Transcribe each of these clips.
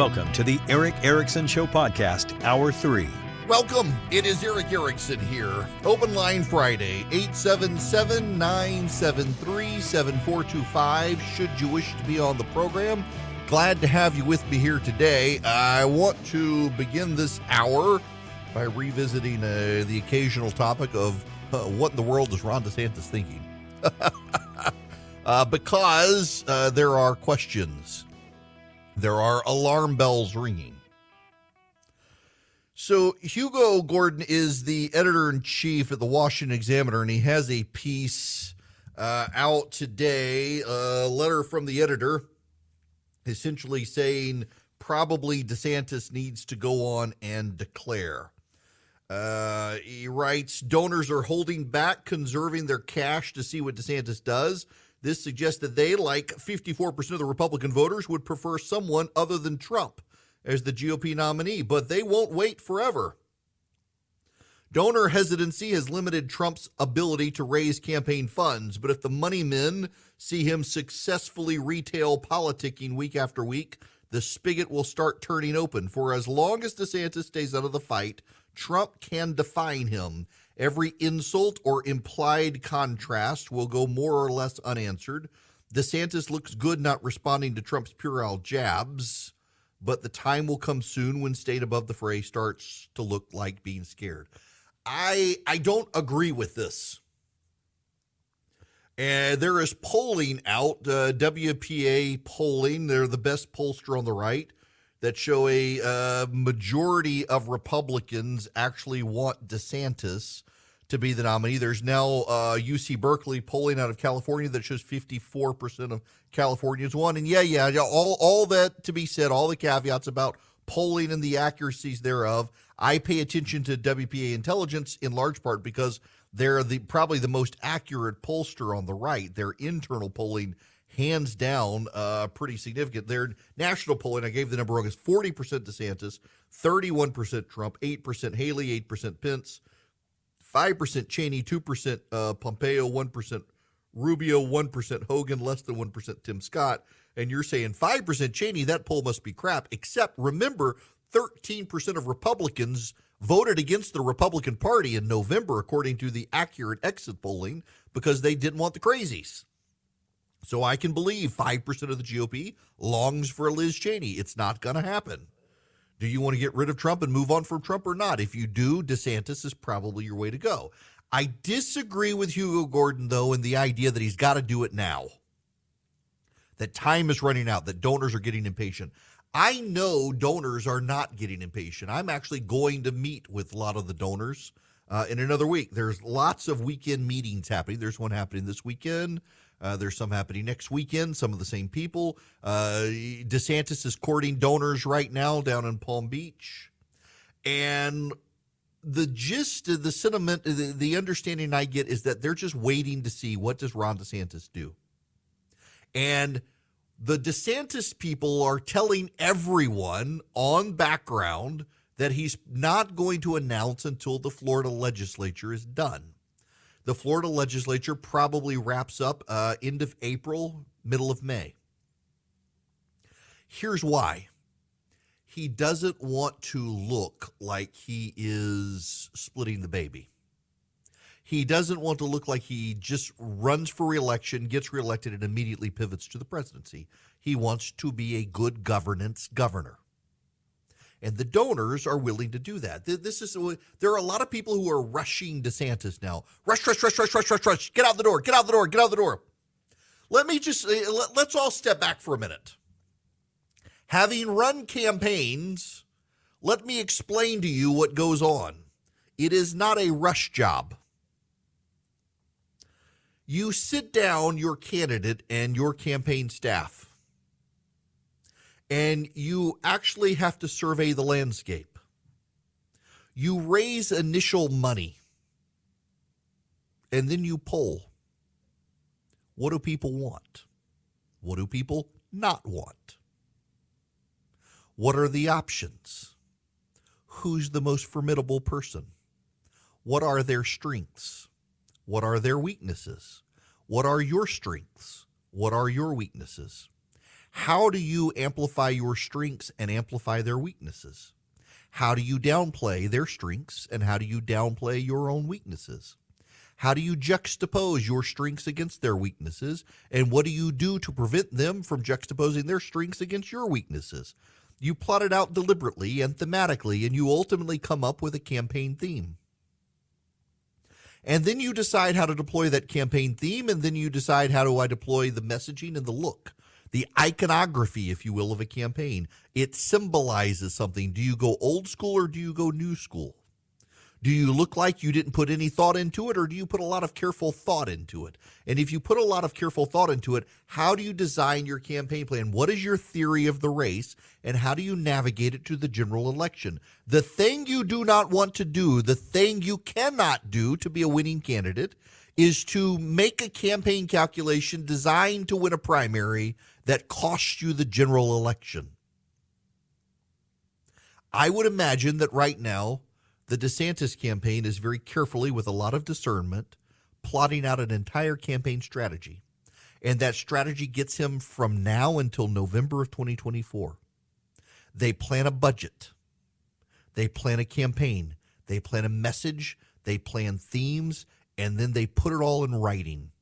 Welcome to the Erick Erickson Show Podcast, Hour 3. Welcome. It is Erick Erickson here. Open line Friday, 877 973 7425. Should you wish to be on the program, glad to have you with me here today. I want to begin this hour by revisiting uh, the occasional topic of uh, what in the world is Ron DeSantis thinking? uh, because uh, there are questions, there are alarm bells ringing. So, Hugo Gurdon is the editor in chief at the Washington Examiner, and he has a piece uh, out today, a letter from the editor, essentially saying probably DeSantis needs to go on and declare. Uh, he writes donors are holding back, conserving their cash to see what DeSantis does. This suggests that they, like 54% of the Republican voters, would prefer someone other than Trump as the GOP nominee, but they won't wait forever. Donor hesitancy has limited Trump's ability to raise campaign funds, but if the money men see him successfully retail politicking week after week, the spigot will start turning open. For as long as DeSantis stays out of the fight, Trump can define him. Every insult or implied contrast will go more or less unanswered. DeSantis looks good not responding to Trump's puerile jabs, but the time will come soon when staying above the fray starts to look like being scared. I I don't agree with this. And there is polling out, uh, WPA polling. They're the best pollster on the right that show a uh, majority of Republicans actually want DeSantis to be the nominee. There's now uh, UC Berkeley polling out of California that shows 54% of Californians want. And yeah, yeah, all, all that to be said, all the caveats about polling and the accuracies thereof. I pay attention to WPA intelligence in large part because they're the probably the most accurate pollster on the right. Their internal polling hands down uh, pretty significant. Their national polling, I gave the number wrong, is 40% DeSantis, 31% Trump, 8% Haley, 8% Pence, 5% Cheney, 2% uh, Pompeo, 1% Rubio, 1% Hogan, less than 1% Tim Scott. And you're saying 5% Cheney, that poll must be crap. Except remember, 13% of Republicans voted against the Republican Party in November, according to the accurate exit polling, because they didn't want the crazies. So I can believe 5% of the GOP longs for Liz Cheney. It's not going to happen. Do you want to get rid of Trump and move on from Trump or not? If you do, DeSantis is probably your way to go. I disagree with Hugo Gurdon, though, in the idea that he's got to do it now, that time is running out, that donors are getting impatient. I know donors are not getting impatient. I'm actually going to meet with a lot of the donors uh, in another week. There's lots of weekend meetings happening. There's one happening this weekend. Uh, there's some happening next weekend, some of the same people. Uh, DeSantis is courting donors right now down in Palm Beach. And the gist of the sentiment, the, the understanding I get is that they're just waiting to see what does Ron DeSantis do. And the DeSantis people are telling everyone on background that he's not going to announce until the Florida legislature is done. The Florida legislature probably wraps up uh, end of April, middle of May. Here's why he doesn't want to look like he is splitting the baby. He doesn't want to look like he just runs for reelection, gets reelected, and immediately pivots to the presidency. He wants to be a good governance governor and the donors are willing to do that. This is there are a lot of people who are rushing DeSantis now. Rush, rush, rush, rush, rush, rush, rush. Get out the door. Get out the door. Get out the door. Let me just uh, let's all step back for a minute. Having run campaigns, let me explain to you what goes on. It is not a rush job. You sit down your candidate and your campaign staff and you actually have to survey the landscape. You raise initial money and then you poll. What do people want? What do people not want? What are the options? Who's the most formidable person? What are their strengths? What are their weaknesses? What are your strengths? What are your weaknesses? How do you amplify your strengths and amplify their weaknesses? How do you downplay their strengths and how do you downplay your own weaknesses? How do you juxtapose your strengths against their weaknesses? And what do you do to prevent them from juxtaposing their strengths against your weaknesses? You plot it out deliberately and thematically, and you ultimately come up with a campaign theme. And then you decide how to deploy that campaign theme, and then you decide how do I deploy the messaging and the look, the iconography, if you will, of a campaign. It symbolizes something. Do you go old school or do you go new school? Do you look like you didn't put any thought into it, or do you put a lot of careful thought into it? And if you put a lot of careful thought into it, how do you design your campaign plan? What is your theory of the race, and how do you navigate it to the general election? The thing you do not want to do, the thing you cannot do to be a winning candidate, is to make a campaign calculation designed to win a primary that costs you the general election. I would imagine that right now, the DeSantis campaign is very carefully, with a lot of discernment, plotting out an entire campaign strategy. And that strategy gets him from now until November of 2024. They plan a budget, they plan a campaign, they plan a message, they plan themes, and then they put it all in writing.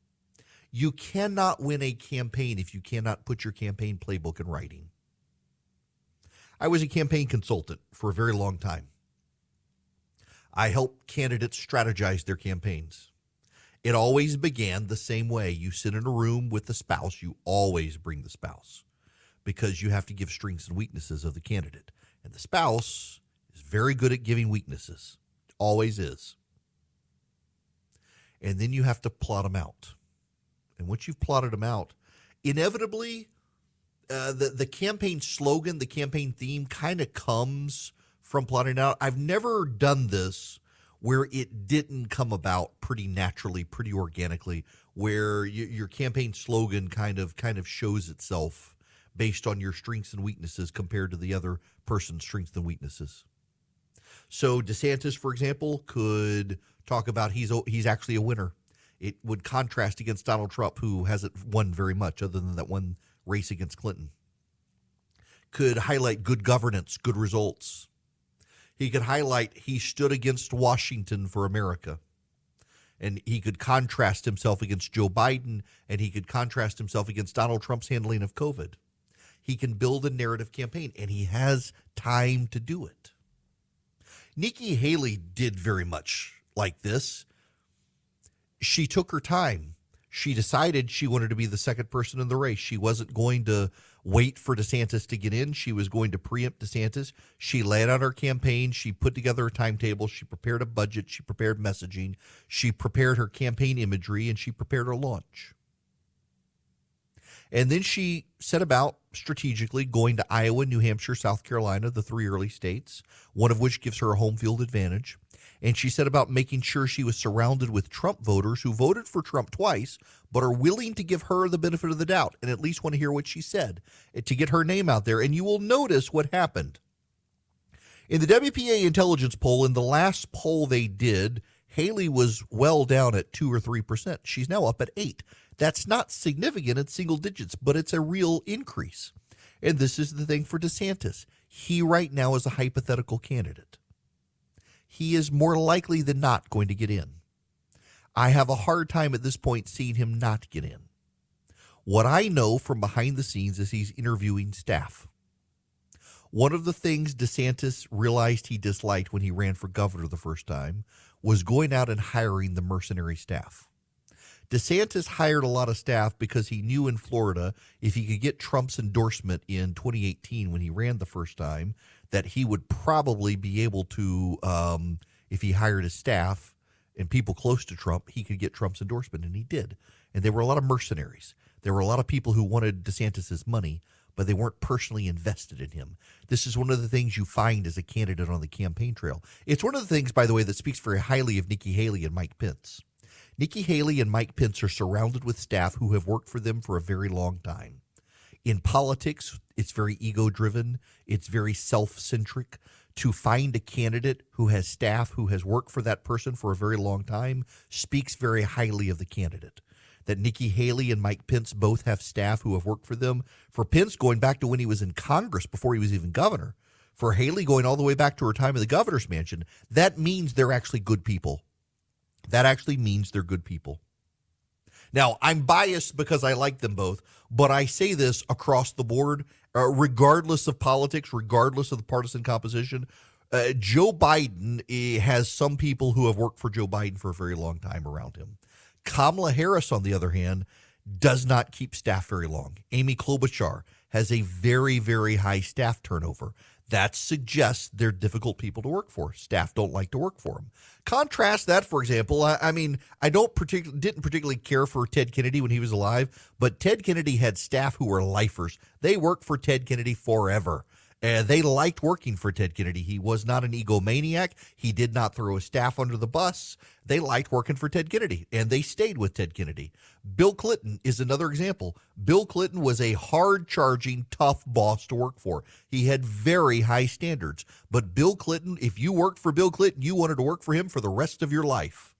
You cannot win a campaign if you cannot put your campaign playbook in writing. I was a campaign consultant for a very long time. I helped candidates strategize their campaigns. It always began the same way. You sit in a room with the spouse, you always bring the spouse because you have to give strengths and weaknesses of the candidate. And the spouse is very good at giving weaknesses, always is. And then you have to plot them out. And once you've plotted them out, inevitably, uh, the the campaign slogan, the campaign theme, kind of comes from plotting out. I've never done this where it didn't come about pretty naturally, pretty organically, where you, your campaign slogan kind of kind of shows itself based on your strengths and weaknesses compared to the other person's strengths and weaknesses. So DeSantis, for example, could talk about he's he's actually a winner. It would contrast against Donald Trump, who hasn't won very much other than that one race against Clinton. Could highlight good governance, good results, he could highlight he stood against Washington for America. And he could contrast himself against Joe Biden and he could contrast himself against Donald Trump's handling of COVID. He can build a narrative campaign and he has time to do it. Nikki Haley did very much like this. She took her time. She decided she wanted to be the second person in the race. She wasn't going to wait for DeSantis to get in. She was going to preempt DeSantis. She laid out her campaign. She put together a timetable. She prepared a budget. She prepared messaging. She prepared her campaign imagery and she prepared her launch. And then she set about strategically going to Iowa, New Hampshire, South Carolina, the three early states, one of which gives her a home field advantage. And she said about making sure she was surrounded with Trump voters who voted for Trump twice, but are willing to give her the benefit of the doubt and at least want to hear what she said eh, to get her name out there. And you will notice what happened. In the WPA intelligence poll, in the last poll they did, Haley was well down at two or three percent. She's now up at eight. That's not significant in single digits, but it's a real increase. And this is the thing for DeSantis. He right now is a hypothetical candidate he is more likely than not going to get in. I have a hard time at this point seeing him not get in. What I know from behind the scenes is he's interviewing staff. One of the things DeSantis realized he disliked when he ran for governor the first time was going out and hiring the mercenary staff. DeSantis hired a lot of staff because he knew in Florida if he could get Trump's endorsement in 2018 when he ran the first time, that he would probably be able to, um, if he hired his staff and people close to Trump, he could get Trump's endorsement, and he did. And there were a lot of mercenaries. There were a lot of people who wanted DeSantis's money, but they weren't personally invested in him. This is one of the things you find as a candidate on the campaign trail. It's one of the things, by the way, that speaks very highly of Nikki Haley and Mike Pence. Nikki Haley and Mike Pence are surrounded with staff who have worked for them for a very long time. In politics, it's very ego driven, it's very self centric. To find a candidate who has staff who has worked for that person for a very long time speaks very highly of the candidate. that Nikki Haley and Mike Pence both have staff who have worked for them. For Pence, going back to when he was in Congress before he was even governor. For Haley, going all the way back to her time in the governor's mansion. That means they're actually good people. That actually means they're good people. Now, I'm biased because I like them both, but I say this across the board, uh, regardless of politics, regardless of the partisan composition. Uh, Joe Biden eh, has some people who have worked for Joe Biden for a very long time around him. Kamala Harris, on the other hand, does not keep staff very long. Amy Klobuchar has a very, very high staff turnover. That suggests they're difficult people to work for. Staff don't like to work for them. Contrast that, for example. I, I mean, I don't particularly didn't particularly care for Ted Kennedy when he was alive, but Ted Kennedy had staff who were lifers. They worked for Ted Kennedy forever. And they liked working for Ted Kennedy. He was not an egomaniac. He did not throw his staff under the bus. They liked working for Ted Kennedy, and they stayed with Ted Kennedy. Bill Clinton is another example. Bill Clinton was a hard charging, tough boss to work for. He had very high standards. But Bill Clinton, if you worked for Bill Clinton, you wanted to work for him for the rest of your life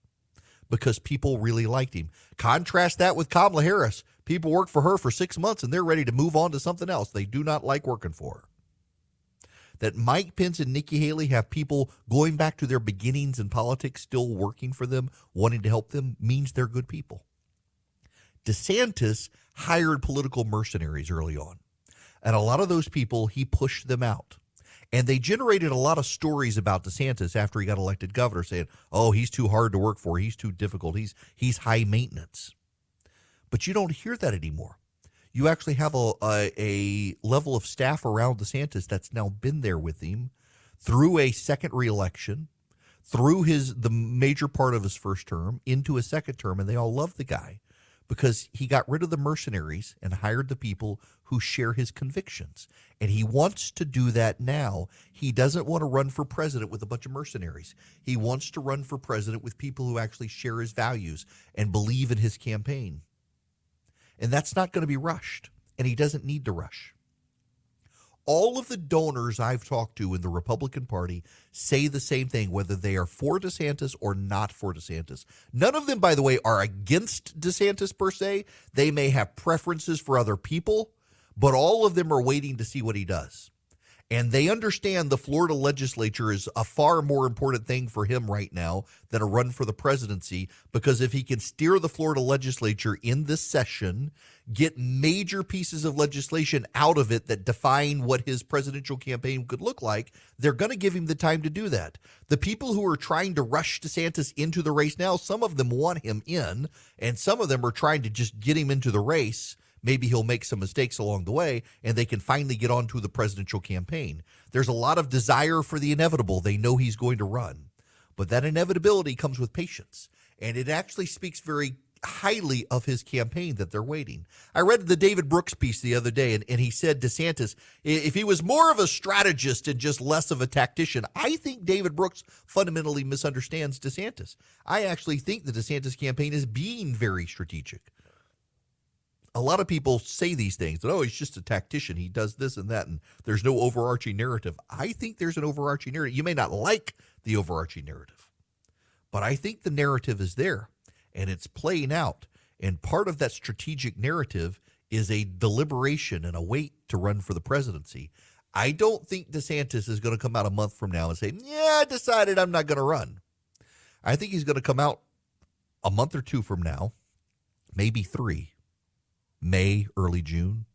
because people really liked him. Contrast that with Kamala Harris. People work for her for six months and they're ready to move on to something else. They do not like working for that Mike Pence and Nikki Haley have people going back to their beginnings in politics still working for them, wanting to help them, means they're good people. DeSantis hired political mercenaries early on. And a lot of those people, he pushed them out. And they generated a lot of stories about DeSantis after he got elected governor, saying, "Oh, he's too hard to work for. He's too difficult. He's he's high maintenance." But you don't hear that anymore you actually have a, a, a level of staff around DeSantis that's now been there with him through a second reelection, through his the major part of his first term into a second term, and they all love the guy because he got rid of the mercenaries and hired the people who share his convictions. And he wants to do that now. He doesn't want to run for president with a bunch of mercenaries. He wants to run for president with people who actually share his values and believe in his campaign. And that's not going to be rushed. And he doesn't need to rush. All of the donors I've talked to in the Republican Party say the same thing, whether they are for DeSantis or not for DeSantis. None of them, by the way, are against DeSantis per se. They may have preferences for other people, but all of them are waiting to see what he does. And they understand the Florida legislature is a far more important thing for him right now than a run for the presidency. Because if he can steer the Florida legislature in this session, get major pieces of legislation out of it that define what his presidential campaign could look like, they're going to give him the time to do that. The people who are trying to rush DeSantis into the race now, some of them want him in, and some of them are trying to just get him into the race maybe he'll make some mistakes along the way and they can finally get on to the presidential campaign. There's a lot of desire for the inevitable. They know he's going to run. But that inevitability comes with patience. And it actually speaks very highly of his campaign that they're waiting. I read the David Brooks piece the other day, and, and he said DeSantis, if he was more of a strategist and just less of a tactician, I think David Brooks fundamentally misunderstands DeSantis. I actually think the DeSantis campaign is being very strategic a lot of people say these things that oh he's just a tactician. He does this and that and there's no overarching narrative. I think there's an overarching narrative. You may not like the overarching narrative but i think the narrative is there and it's playing out and part of that strategic narrative is a deliberation and a wait to run for the presidency. I don't think desantis is going to come out a month from now and say yeah i decided i'm not going to run. I think he's going to come out a month or two from now maybe three May, early June.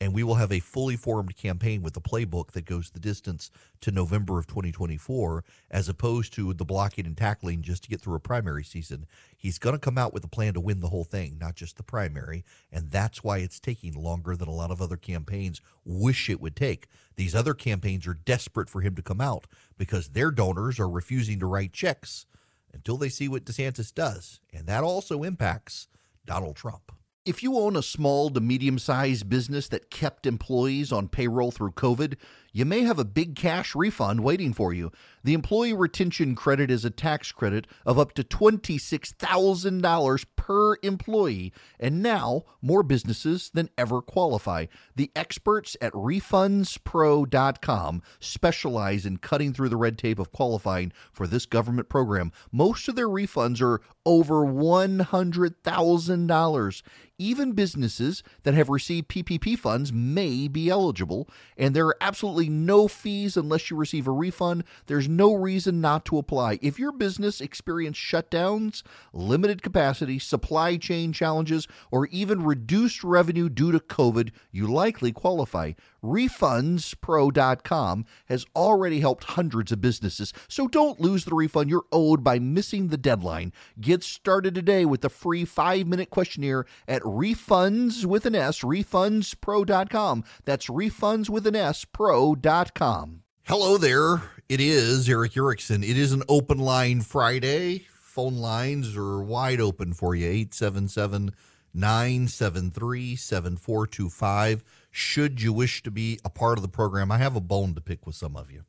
And we will have a fully formed campaign with a playbook that goes the distance to November of 2024, as opposed to the blocking and tackling just to get through a primary season. He's going to come out with a plan to win the whole thing, not just the primary. And that's why it's taking longer than a lot of other campaigns wish it would take. These other campaigns are desperate for him to come out because their donors are refusing to write checks until they see what DeSantis does. And that also impacts Donald Trump. If you own a small to medium sized business that kept employees on payroll through COVID, you may have a big cash refund waiting for you. The Employee Retention Credit is a tax credit of up to $26,000 per employee, and now more businesses than ever qualify. The experts at refundspro.com specialize in cutting through the red tape of qualifying for this government program. Most of their refunds are over $100,000. Even businesses that have received PPP funds may be eligible, and there are absolutely no fees unless you receive a refund. There's no reason not to apply. If your business experienced shutdowns, limited capacity, supply chain challenges, or even reduced revenue due to COVID, you likely qualify. RefundsPro.com has already helped hundreds of businesses, so don't lose the refund you're owed by missing the deadline. Get started today with the free five minute questionnaire at refunds with an S, refundspro.com. That's refunds with an S, pro.com. Hello there. It is Erick Erickson. It is an open line Friday. Phone lines are wide open for you 877 973 7425. Should you wish to be a part of the program, I have a bone to pick with some of you.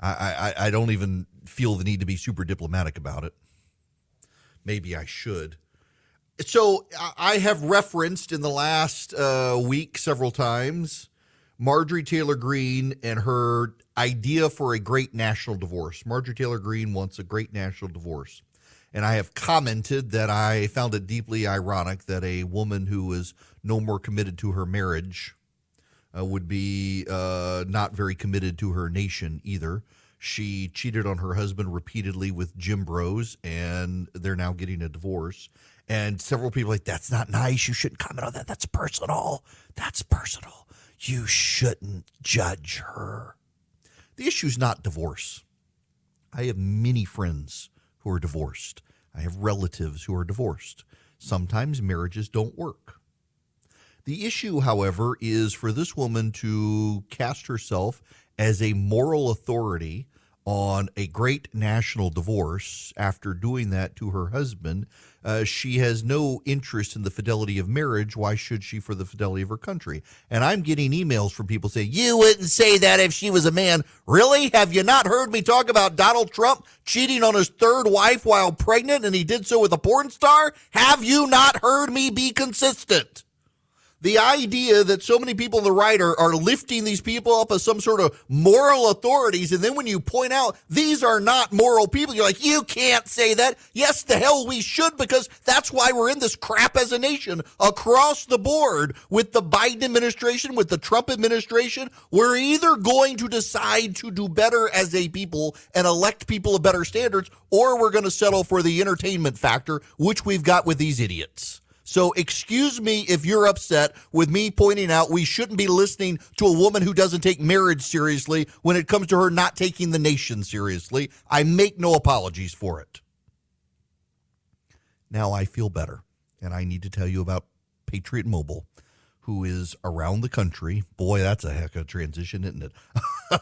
I, I, I don't even feel the need to be super diplomatic about it. Maybe I should. So I have referenced in the last uh, week several times Marjorie Taylor Greene and her idea for a great national divorce. Marjorie Taylor Greene wants a great national divorce. And I have commented that I found it deeply ironic that a woman who is no more committed to her marriage uh, would be uh, not very committed to her nation either. She cheated on her husband repeatedly with gym Bros, and they're now getting a divorce. And several people like, that's not nice. You shouldn't comment on that. That's personal. That's personal. You shouldn't judge her. The issue is not divorce. I have many friends who are divorced. I have relatives who are divorced. Sometimes marriages don't work. The issue, however, is for this woman to cast herself as a moral authority on a great national divorce after doing that to her husband. Uh, she has no interest in the fidelity of marriage. Why should she for the fidelity of her country? And I'm getting emails from people saying, You wouldn't say that if she was a man. Really? Have you not heard me talk about Donald Trump cheating on his third wife while pregnant and he did so with a porn star? Have you not heard me be consistent? The idea that so many people in the right are, are lifting these people up as some sort of moral authorities. And then when you point out these are not moral people, you're like, you can't say that. Yes, the hell we should, because that's why we're in this crap as a nation across the board with the Biden administration, with the Trump administration. We're either going to decide to do better as a people and elect people of better standards, or we're going to settle for the entertainment factor, which we've got with these idiots. So excuse me if you're upset with me pointing out we shouldn't be listening to a woman who doesn't take marriage seriously when it comes to her not taking the nation seriously. I make no apologies for it. Now I feel better, and I need to tell you about Patriot Mobile, who is around the country. Boy, that's a heck of a transition, isn't it?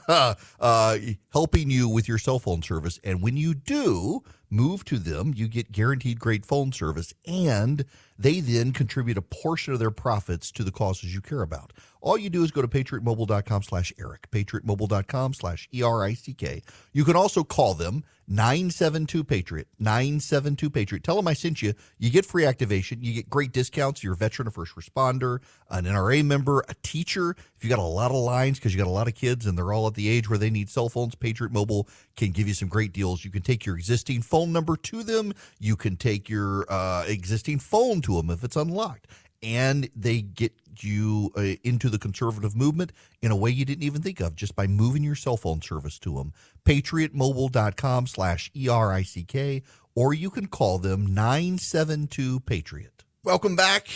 uh, helping you with your cell phone service. And when you do move to them, you get guaranteed great phone service and they then contribute a portion of their profits to the causes you care about. All you do is go to patriotmobile.com slash Erick, patriotmobile.com slash E-R-I-C-K. You can also call them 972-PATRIOT, 972-PATRIOT. Tell them I sent you. You get free activation. You get great discounts. You're a veteran, a first responder, an NRA member, a teacher. If you got a lot of lines because you got a lot of kids and they're all at the age where they need cell phones, Patriot Mobile can give you some great deals. You can take your existing phone number to them. You can take your uh, existing phone to them if it's unlocked. And they get you uh, into the conservative movement in a way you didn't even think of just by moving your cell phone service to them. PatriotMobile.com slash E-R-I-C-K, or you can call them 972-PATRIOT. Welcome back.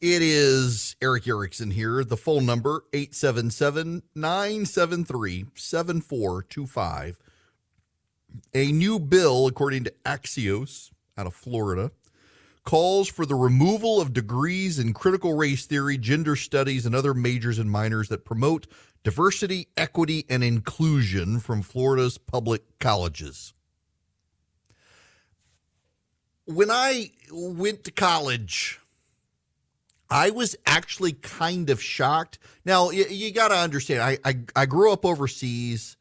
It is Erick Erickson here. The phone number 877-973-7425. A new bill, according to Axios out of Florida, calls for the removal of degrees in critical race theory, gender studies, and other majors and minors that promote diversity, equity, and inclusion from Florida's public colleges. When I went to college, I was actually kind of shocked. Now, you, you got to understand, I, I, I, grew up overseas,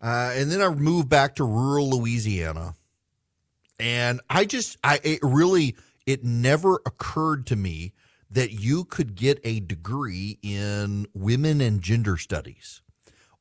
uh, and then I moved back to rural Louisiana. And I just, I it really, it never occurred to me that you could get a degree in women and gender studies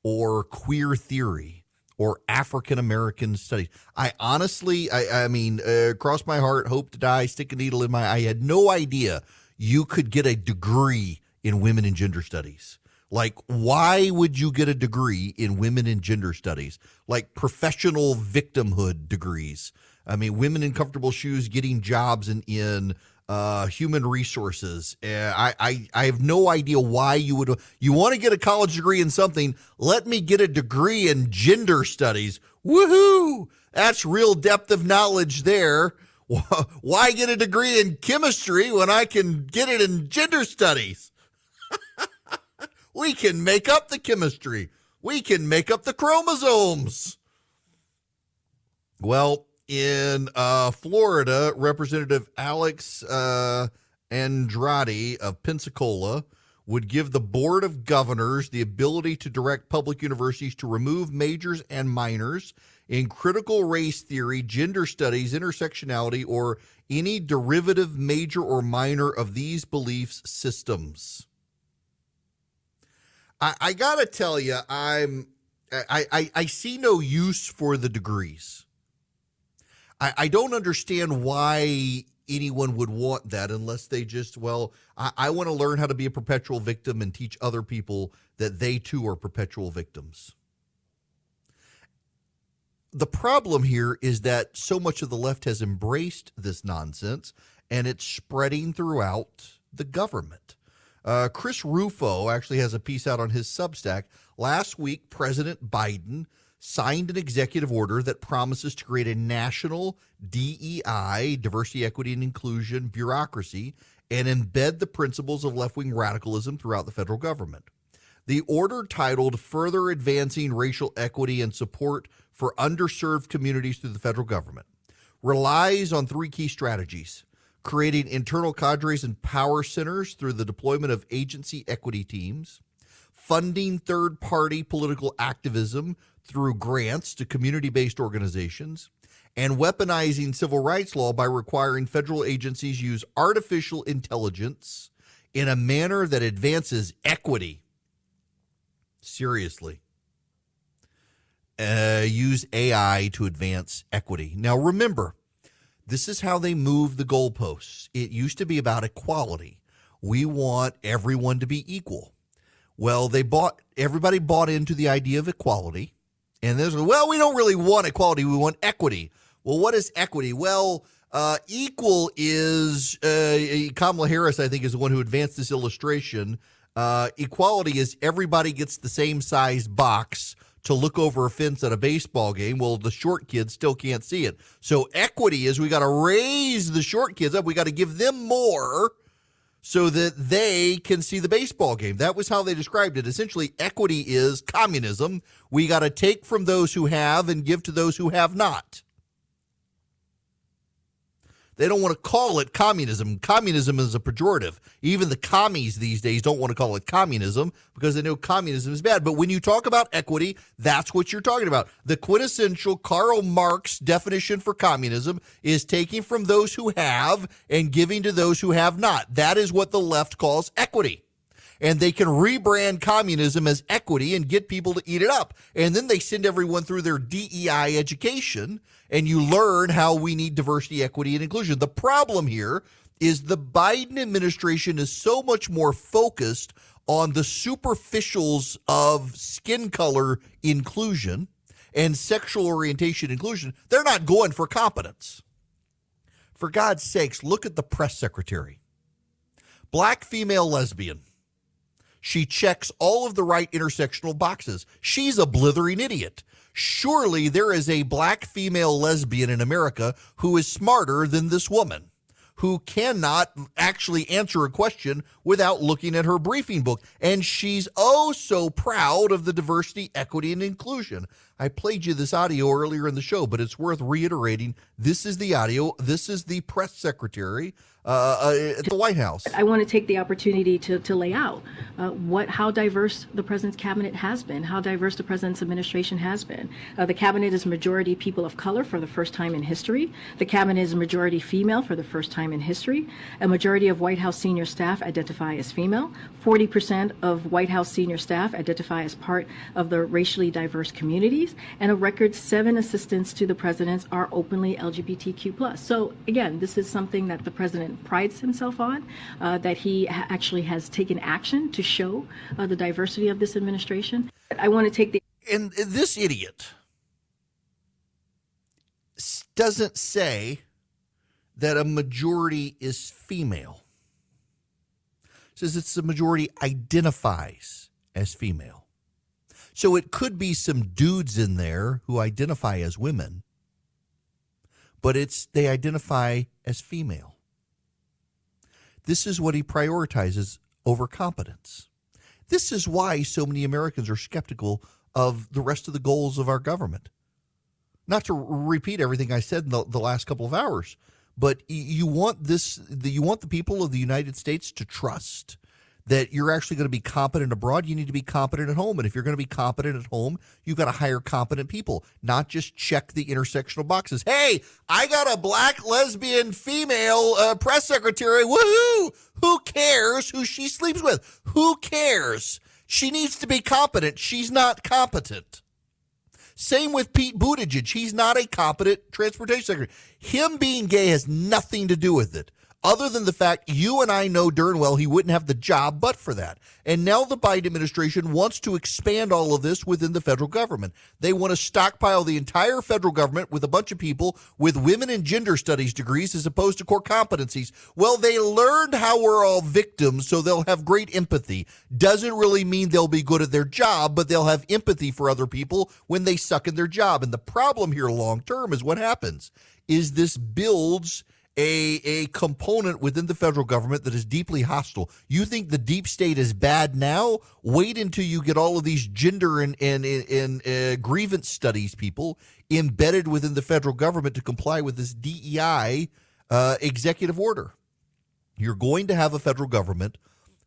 or queer theory or African American studies. I honestly, I, I mean, uh, cross my heart, hope to die, stick a needle in my. I had no idea you could get a degree in women and gender studies. Like, why would you get a degree in women and gender studies? Like professional victimhood degrees. I mean, women in comfortable shoes getting jobs in in uh, human resources. Uh, I, I I have no idea why you would. You want to get a college degree in something? Let me get a degree in gender studies. Woohoo! That's real depth of knowledge there. Why get a degree in chemistry when I can get it in gender studies? we can make up the chemistry. We can make up the chromosomes. Well, in uh, Florida, Representative Alex uh, Andrade of Pensacola would give the Board of Governors the ability to direct public universities to remove majors and minors in critical race theory, gender studies, intersectionality, or any derivative major or minor of these beliefs systems. I, I gotta tell you, I'm I, I, I see no use for the degrees. I, I don't understand why anyone would want that unless they just, well, I, I want to learn how to be a perpetual victim and teach other people that they too are perpetual victims. The problem here is that so much of the left has embraced this nonsense and it's spreading throughout the government. Uh, Chris Rufo actually has a piece out on his Substack. Last week, President Biden signed an executive order that promises to create a national DEI, diversity, equity, and inclusion bureaucracy and embed the principles of left wing radicalism throughout the federal government. The order, titled Further Advancing Racial Equity and Support for Underserved Communities Through the Federal Government, relies on three key strategies creating internal cadres and power centers through the deployment of agency equity teams, funding third party political activism through grants to community based organizations, and weaponizing civil rights law by requiring federal agencies use artificial intelligence in a manner that advances equity. Seriously. Uh, use AI to advance equity. Now, remember, this is how they move the goalposts. It used to be about equality. We want everyone to be equal. Well, they bought everybody bought into the idea of equality and there's, well, we don't really want equality. We want equity. Well, what is equity? Well, uh, equal is uh, Kamala Harris, I think, is the one who advanced this illustration. Uh, equality is everybody gets the same size box to look over a fence at a baseball game. Well, the short kids still can't see it. So equity is we got to raise the short kids up. We got to give them more so that they can see the baseball game. That was how they described it. Essentially, equity is communism. We got to take from those who have and give to those who have not. They don't want to call it communism. Communism is a pejorative. Even the commies these days don't want to call it communism because they know communism is bad. But when you talk about equity, that's what you're talking about. The quintessential Karl Marx definition for communism is taking from those who have and giving to those who have not. That is what the left calls equity and they can rebrand communism as equity and get people to eat it up. And then they send everyone through their DEI education and you learn how we need diversity, equity, and inclusion. The problem here is the Biden administration is so much more focused on the superficials of skin color inclusion and sexual orientation inclusion. They're not going for competence. For God's sakes, look at the press secretary. Black female lesbian she checks all of the right intersectional boxes. She's a blithering idiot. Surely there is a black female lesbian in America who is smarter than this woman, who cannot actually answer a question without looking at her briefing book. And she's oh so proud of the diversity, equity, and inclusion. I played you this audio earlier in the show, but it's worth reiterating. This is the audio. This is the press secretary uh, uh, at the White House. I want to take the opportunity to, to lay out uh, what how diverse the president's cabinet has been, how diverse the president's administration has been. Uh, the cabinet is majority people of color for the first time in history. The cabinet is majority female for the first time in history. A majority of White House senior staff identify as female. 40% of White House senior staff identify as part of the racially diverse and a record seven assistants to the presidents are openly LGBTQ+. So again, this is something that the president prides himself on, uh, that he ha- actually has taken action to show uh, the diversity of this administration. I want to take the and this idiot doesn't say that a majority is female. says it's the majority identifies as female. So it could be some dudes in there who identify as women, but it's they identify as female. This is what he prioritizes over competence. This is why so many Americans are skeptical of the rest of the goals of our government. Not to repeat everything I said in the, the last couple of hours, but you want this you want the people of the United States to trust that you're actually going to be competent abroad, you need to be competent at home. And if you're going to be competent at home, you've got to hire competent people, not just check the intersectional boxes. Hey, I got a black lesbian female uh, press secretary. Woohoo! Who cares who she sleeps with? Who cares? She needs to be competent. She's not competent. Same with Pete Buttigieg. He's not a competent transportation secretary. Him being gay has nothing to do with it other than the fact you and I know darn well he wouldn't have the job but for that. And now the Biden administration wants to expand all of this within the federal government. They want to stockpile the entire federal government with a bunch of people with women and gender studies degrees as opposed to core competencies. Well, they learned how we're all victims, so they'll have great empathy. Doesn't really mean they'll be good at their job, but they'll have empathy for other people when they suck in their job. And the problem here long term is what happens is this builds a, a component within the federal government that is deeply hostile. You think the deep state is bad now? Wait until you get all of these gender and, and, and, uh, grievance studies people embedded within the federal government to comply with this DEI uh, executive order. You're going to have a federal government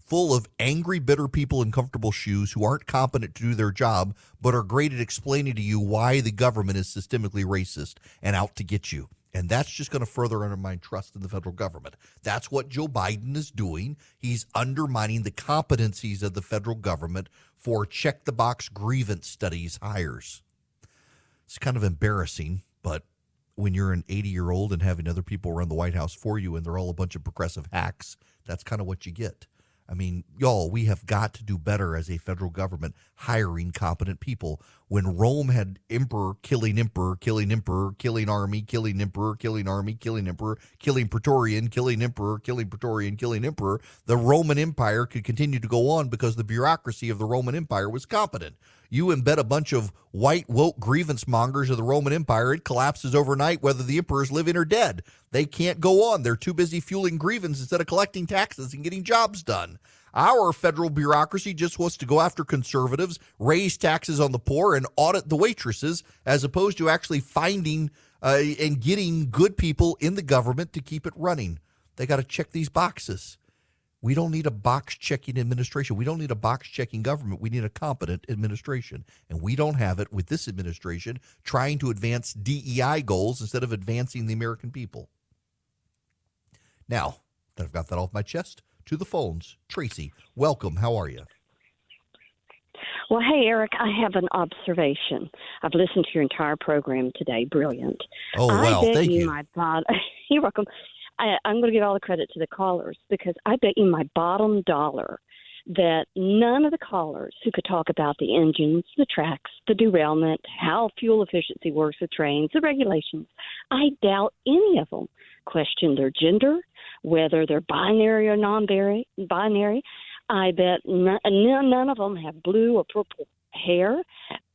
full of angry, bitter people in comfortable shoes who aren't competent to do their job, but are great at explaining to you why the government is systemically racist and out to get you. And that's just going to further undermine trust in the federal government. That's what Joe Biden is doing. He's undermining the competencies of the federal government for check the box grievance studies hires. It's kind of embarrassing, but when you're an 80 year old and having other people run the White House for you and they're all a bunch of progressive hacks, that's kind of what you get. I mean, y'all, we have got to do better as a federal government hiring competent people. When Rome had emperor killing emperor, killing emperor, killing army, killing emperor, killing army, killing emperor, killing praetorian, killing emperor, killing praetorian, killing emperor, the Roman Empire could continue to go on because the bureaucracy of the Roman Empire was competent. You embed a bunch of white woke grievance mongers of the Roman Empire, it collapses overnight whether the emperor's living or dead. They can't go on. They're too busy fueling grievance instead of collecting taxes and getting jobs done. Our federal bureaucracy just wants to go after conservatives, raise taxes on the poor, and audit the waitresses, as opposed to actually finding uh, and getting good people in the government to keep it running. They got to check these boxes. We don't need a box checking administration. We don't need a box checking government. We need a competent administration. And we don't have it with this administration trying to advance DEI goals instead of advancing the American people. Now that I've got that off my chest, to the phones. Tracy, welcome. How are you? Well, hey, Erick, I have an observation. I've listened to your entire program today. Brilliant. Oh, well, thank you. My bod- You're welcome. I, I'm going to give all the credit to the callers because I bet you my bottom dollar that none of the callers who could talk about the engines, the tracks, the derailment, how fuel efficiency works with trains, the regulations, I doubt any of them questioned their gender, whether they're binary or non-binary. I bet none, none of them have blue or purple hair,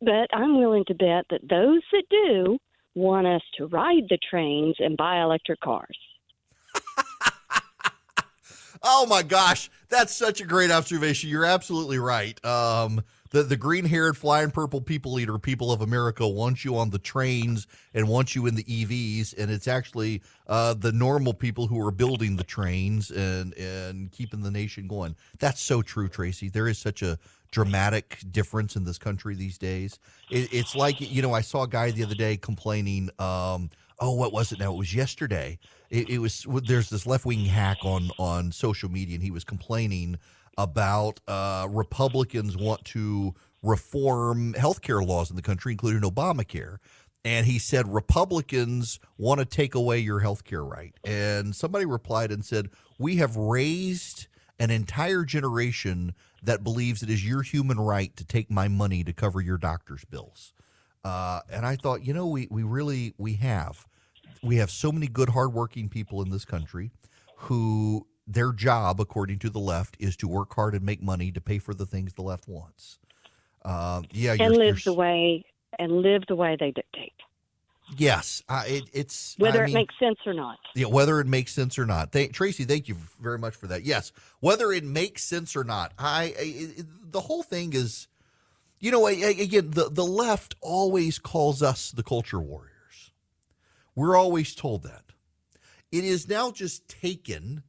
but I'm willing to bet that those that do want us to ride the trains and buy electric cars. Oh my gosh, that's such a great observation. You're absolutely right. Um, the the green haired flying purple people eater people of America want you on the trains and want you in the EVs, and it's actually uh, the normal people who are building the trains and and keeping the nation going. That's so true, Tracy. There is such a dramatic difference in this country these days. It, it's like you know, I saw a guy the other day complaining. Um, oh, what was it now? It was yesterday. It, it was there's this left wing hack on on social media, and he was complaining about uh, Republicans want to reform healthcare laws in the country, including Obamacare. And he said Republicans want to take away your health care right. And somebody replied and said, We have raised an entire generation that believes it is your human right to take my money to cover your doctor's bills. Uh, and I thought, you know, we, we really we have. We have so many good, hardworking people in this country who their job, according to the left, is to work hard and make money to pay for the things the left wants. Uh, yeah, and live the way and live the way they dictate. Yes, uh, it, it's whether I it makes sense or not. Yeah, whether it makes sense or not. Thank, Tracy, thank you very much for that. Yes, whether it makes sense or not. I, I the whole thing is, you know, again, the the left always calls us the culture warriors. We're always told that. It is now just taken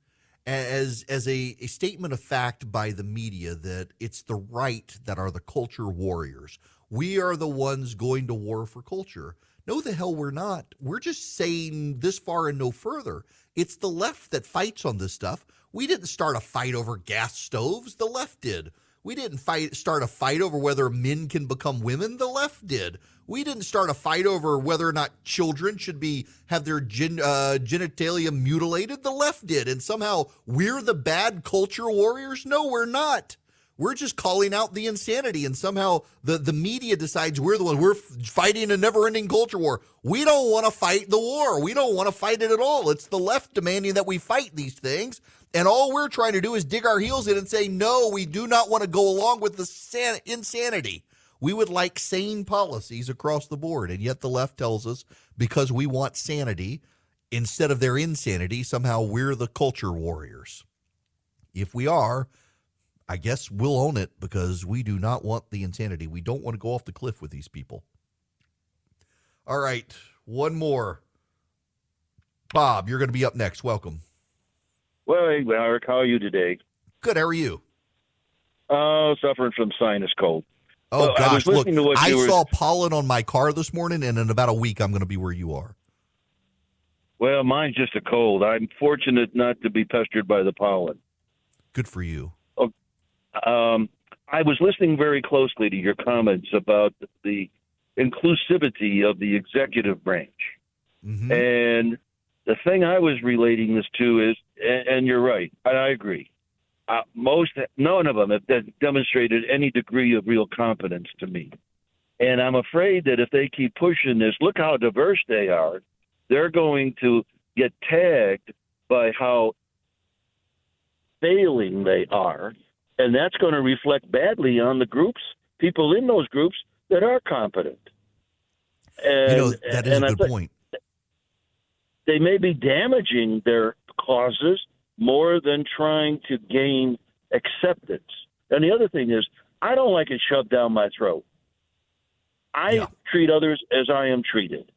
as as a, a statement of fact by the media that it's the right that are the culture warriors. We are the ones going to war for culture. No, the hell we're not. We're just saying this far and no further. It's the left that fights on this stuff. We didn't start a fight over gas stoves. The left did. We didn't fight start a fight over whether men can become women. The left did. We didn't start a fight over whether or not children should be have their gen, uh, genitalia mutilated. The left did, and somehow we're the bad culture warriors. No, we're not. We're just calling out the insanity, and somehow the, the media decides we're the one. We're fighting a never ending culture war. We don't want to fight the war. We don't want to fight it at all. It's the left demanding that we fight these things. And all we're trying to do is dig our heels in and say, no, we do not want to go along with the san- insanity. We would like sane policies across the board. And yet the left tells us because we want sanity instead of their insanity, somehow we're the culture warriors. If we are, I guess we'll own it because we do not want the insanity. We don't want to go off the cliff with these people. All right, one more. Bob, you're going to be up next. Welcome. Well, hey, Erick, how are you today? Good. How are you? Oh, suffering from sinus cold. Oh well, gosh! Look, I were... I saw pollen on my car this morning, and in about a week, I'm going to be where you are. Well, mine's just a cold. I'm fortunate not to be pestered by the pollen. Good for you. Oh, um, I was listening very closely to your comments about the inclusivity of the executive branch, mm-hmm. and the thing I was relating this to is, and, and you're right, and I agree. Uh, most, none of them have demonstrated any degree of real competence to me. And I'm afraid that if they keep pushing this, look how diverse they are. They're going to get tagged by how failing they are. And that's going to reflect badly on the groups, people in those groups that are competent. And, you know, that is a good point they may be damaging their causes more than trying to gain acceptance. And the other thing is, I don't like it shoved down my throat. I yeah. treat others as I am treated.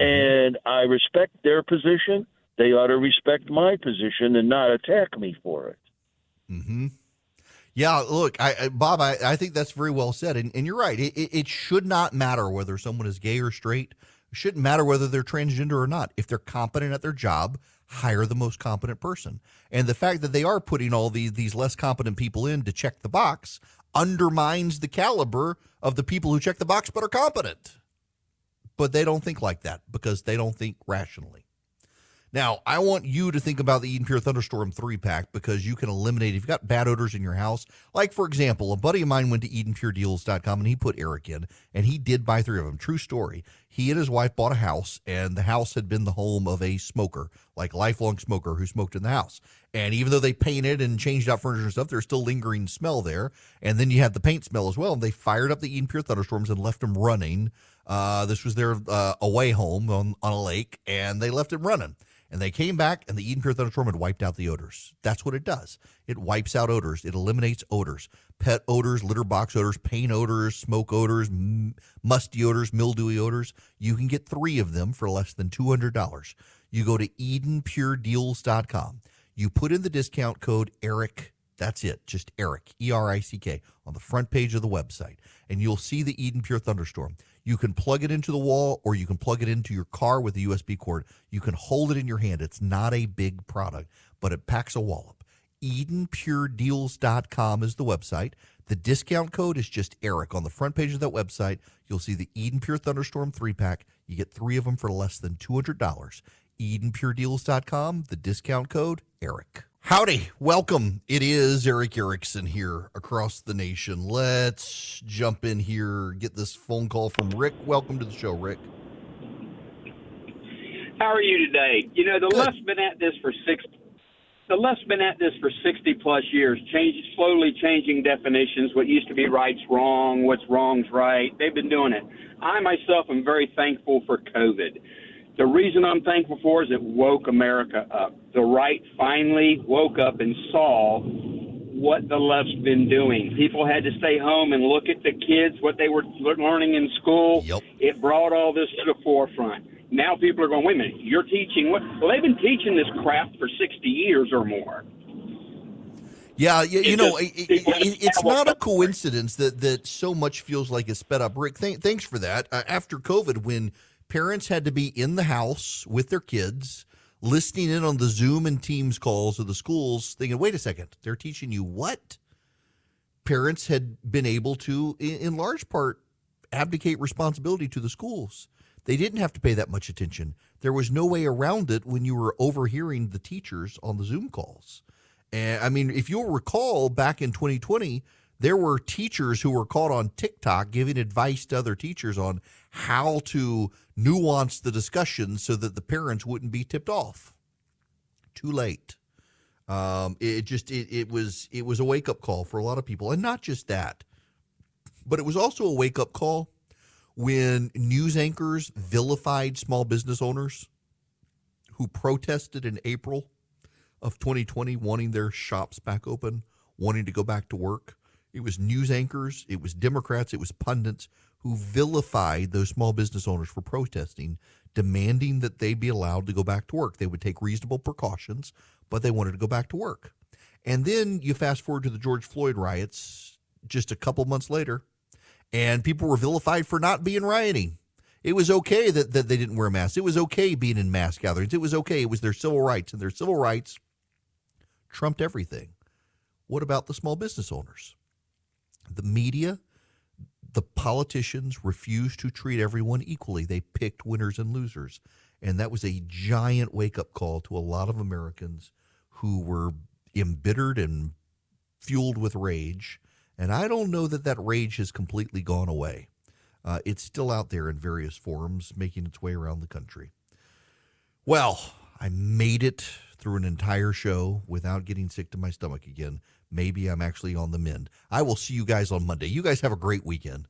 Mm-hmm. And I respect their position. They ought to respect my position and not attack me for it. Mm-hmm. Yeah, look, I, I Bob, I, I, think that's very well said, and, and you're right. It, it, it, should not matter whether someone is gay or straight, shouldn't matter whether they're transgender or not. If they're competent at their job, hire the most competent person. And the fact that they are putting all these these less competent people in to check the box undermines the caliber of the people who check the box but are competent. But they don't think like that because they don't think rationally. Now, I want you to think about the Eden Pure Thunderstorm 3 pack because you can eliminate, if you've got bad odors in your house, like for example, a buddy of mine went to EdenPureDeals.com and he put Erick in and he did buy three of them. True story. He and his wife bought a house and the house had been the home of a smoker, like lifelong smoker who smoked in the house. And even though they painted and changed out furniture and stuff, there's still lingering smell there. And then you have the paint smell as well. And they fired up the Eden Pure Thunderstorms and left them running. Uh, this was their uh, away home on, on a lake and they left it running And they came back, and the Eden Pure Thunderstorm had wiped out the odors. That's what it does. It wipes out odors. It eliminates odors, pet odors, litter box odors, paint odors, smoke odors, m- musty odors, mildewy odors. You can get three of them for less than two hundred dollars. You go to EdenPureDeals.com. You put in the discount code Erick. That's it, just Erick, E R I C K, on the front page of the website, and you'll see the Eden Pure Thunderstorm. You can plug it into the wall or you can plug it into your car with a USB cord. You can hold it in your hand. It's not a big product, but it packs a wallop. EdenPureDeals.com is the website. The discount code is just Erick. On the front page of that website, you'll see the Eden Pure Thunderstorm three pack. You get three of them for less than $200. EdenPureDeals.com, the discount code Erick. Howdy, welcome. It is Erick Erickson here across the nation. Let's jump in here, get this phone call from Rick. Welcome to the show, Rick. How are you today? You know, the Good. left's been at this for six. The left's been at this for sixty plus years, change, slowly changing definitions. What used to be right's wrong, what's wrong's right. They've been doing it. I myself am very thankful for COVID. The reason I'm thankful for is it woke America up. The right finally woke up and saw what the left's been doing. People had to stay home and look at the kids, what they were learning in school. Yep. It brought all this to the forefront. Now people are going, wait a minute, you're teaching what? Well, they've been teaching this crap for 60 years or more. Yeah, you, you know, it, it- it, it's not a coincidence that that so much feels like it's sped up. Rick, th- thanks for that. Uh, after COVID, when parents had to be in the house with their kids, listening in on the Zoom and Teams calls of the schools, thinking, "Wait a second, they're teaching you what?" Parents had been able to, in, large part, abdicate responsibility to the schools. They didn't have to pay that much attention. There was no way around it when you were overhearing the teachers on the Zoom calls. And I mean, if you'll recall back in 2020, there were teachers who were caught on TikTok giving advice to other teachers on how to nuance the discussion so that the parents wouldn't be tipped off. Too late. Um, it just it, it was it was a wake up call for a lot of people, and not just that, but it was also a wake up call when news anchors vilified small business owners who protested in April of 2020 wanting their shops back open, wanting to go back to work. It was news anchors, it was Democrats, it was pundits who vilified those small business owners for protesting, demanding that they be allowed to go back to work. They would take reasonable precautions, but they wanted to go back to work. And then you fast forward to the George Floyd riots just a couple months later, and people were vilified for not being rioting. It was okay that, that they didn't wear masks. It was okay being in mass gatherings. It was okay. It was their civil rights, and their civil rights trumped everything. What about the small business owners? The media, the politicians refused to treat everyone equally. They picked winners and losers. And that was a giant wake up call to a lot of Americans who were embittered and fueled with rage. And I don't know that that rage has completely gone away. Uh, it's still out there in various forms, making its way around the country. Well, I made it through an entire show without getting sick to my stomach again. Maybe I'm actually on the mend. I will see you guys on Monday. You guys have a great weekend.